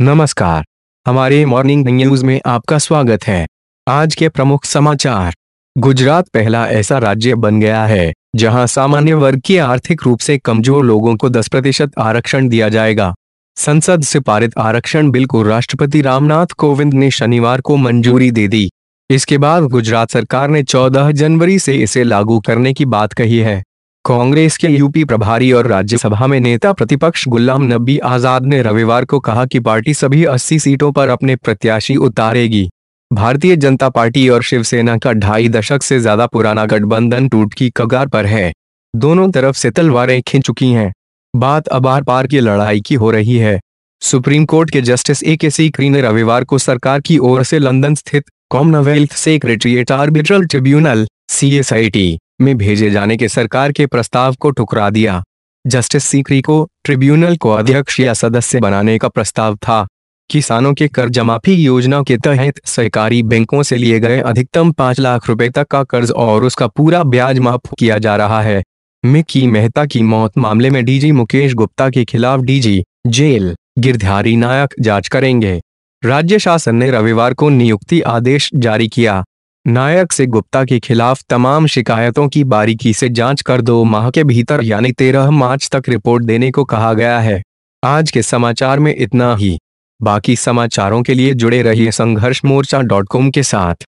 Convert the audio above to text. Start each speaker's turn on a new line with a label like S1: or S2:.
S1: नमस्कार। हमारे morning news में आपका स्वागत है। आज के प्रमुख समाचार। गुजरात पहला ऐसा राज्य बन गया है, जहाँ सामान्य वर्ग के आर्थिक रूप से कमज़ोर लोगों को 10 प्रतिशत आरक्षण दिया जाएगा। संसद से पारित आरक्षण बिल को राष्ट्रपति रामनाथ कोविंद ने शनिवार को मंजूरी दे दी। इसके बाद गुजरात सरकार ने 14 जनवरी से इसे लागू करने की बात कही है। कांग्रेस के यूपी प्रभारी और राज्यसभा में नेता प्रतिपक्ष गुलाम नबी आज़ाद ने रविवार को कहा कि पार्टी सभी 80 सीटों पर अपने प्रत्याशी उतारेगी। भारतीय जनता पार्टी और शिवसेना का ढाई दशक से ज़्यादा पुराना गठबंधन टूट की कगार पर है। दोनों तरफ़ से तलवारें खिंच चुकी हैं। बात अब आर पार की लड़ाई की हो रही है। सुप्रीम कोर्ट के जस्टिस ए के सीकरी ने रविवार को सरकार की ओर से लंदन स्थित Commonwealth Secretariat arbitral tribunal CSIT में भेजे जाने के सरकार के प्रस्ताव को ठुकरा दिया। जस्टिस सीकरी को ट्रिब्यूनल को अध्यक्ष या सदस्य बनाने का प्रस्ताव था। किसानों के कर्ज माफ़ी योजना के तहत सहकारी बैंकों से लिए गए अधिकतम पाँच लाख रुपए तक का कर्ज और उसका पूरा ब्याज माफ़ किया जा रहा है। मिकी मेहता की मौत मामले में डीजी मुकेश गुप्ता के खिलाफ डीजी जेल गिरधारी नायक जाँच करेंगे। राज्य शासन ने रविवार को नियुक्ति आदेश जारी किया। नायक से गुप्ता के खिलाफ तमाम शिकायतों की बारीकी से जाँच कर दो माह के भीतर यानी तेरह मार्च तक रिपोर्ट देने को कहा गया है। आज के समाचार में इतना ही। बाकी समाचारों के लिए जुड़े रहिए संघर्ष मोर्चा डॉट कॉम के साथ।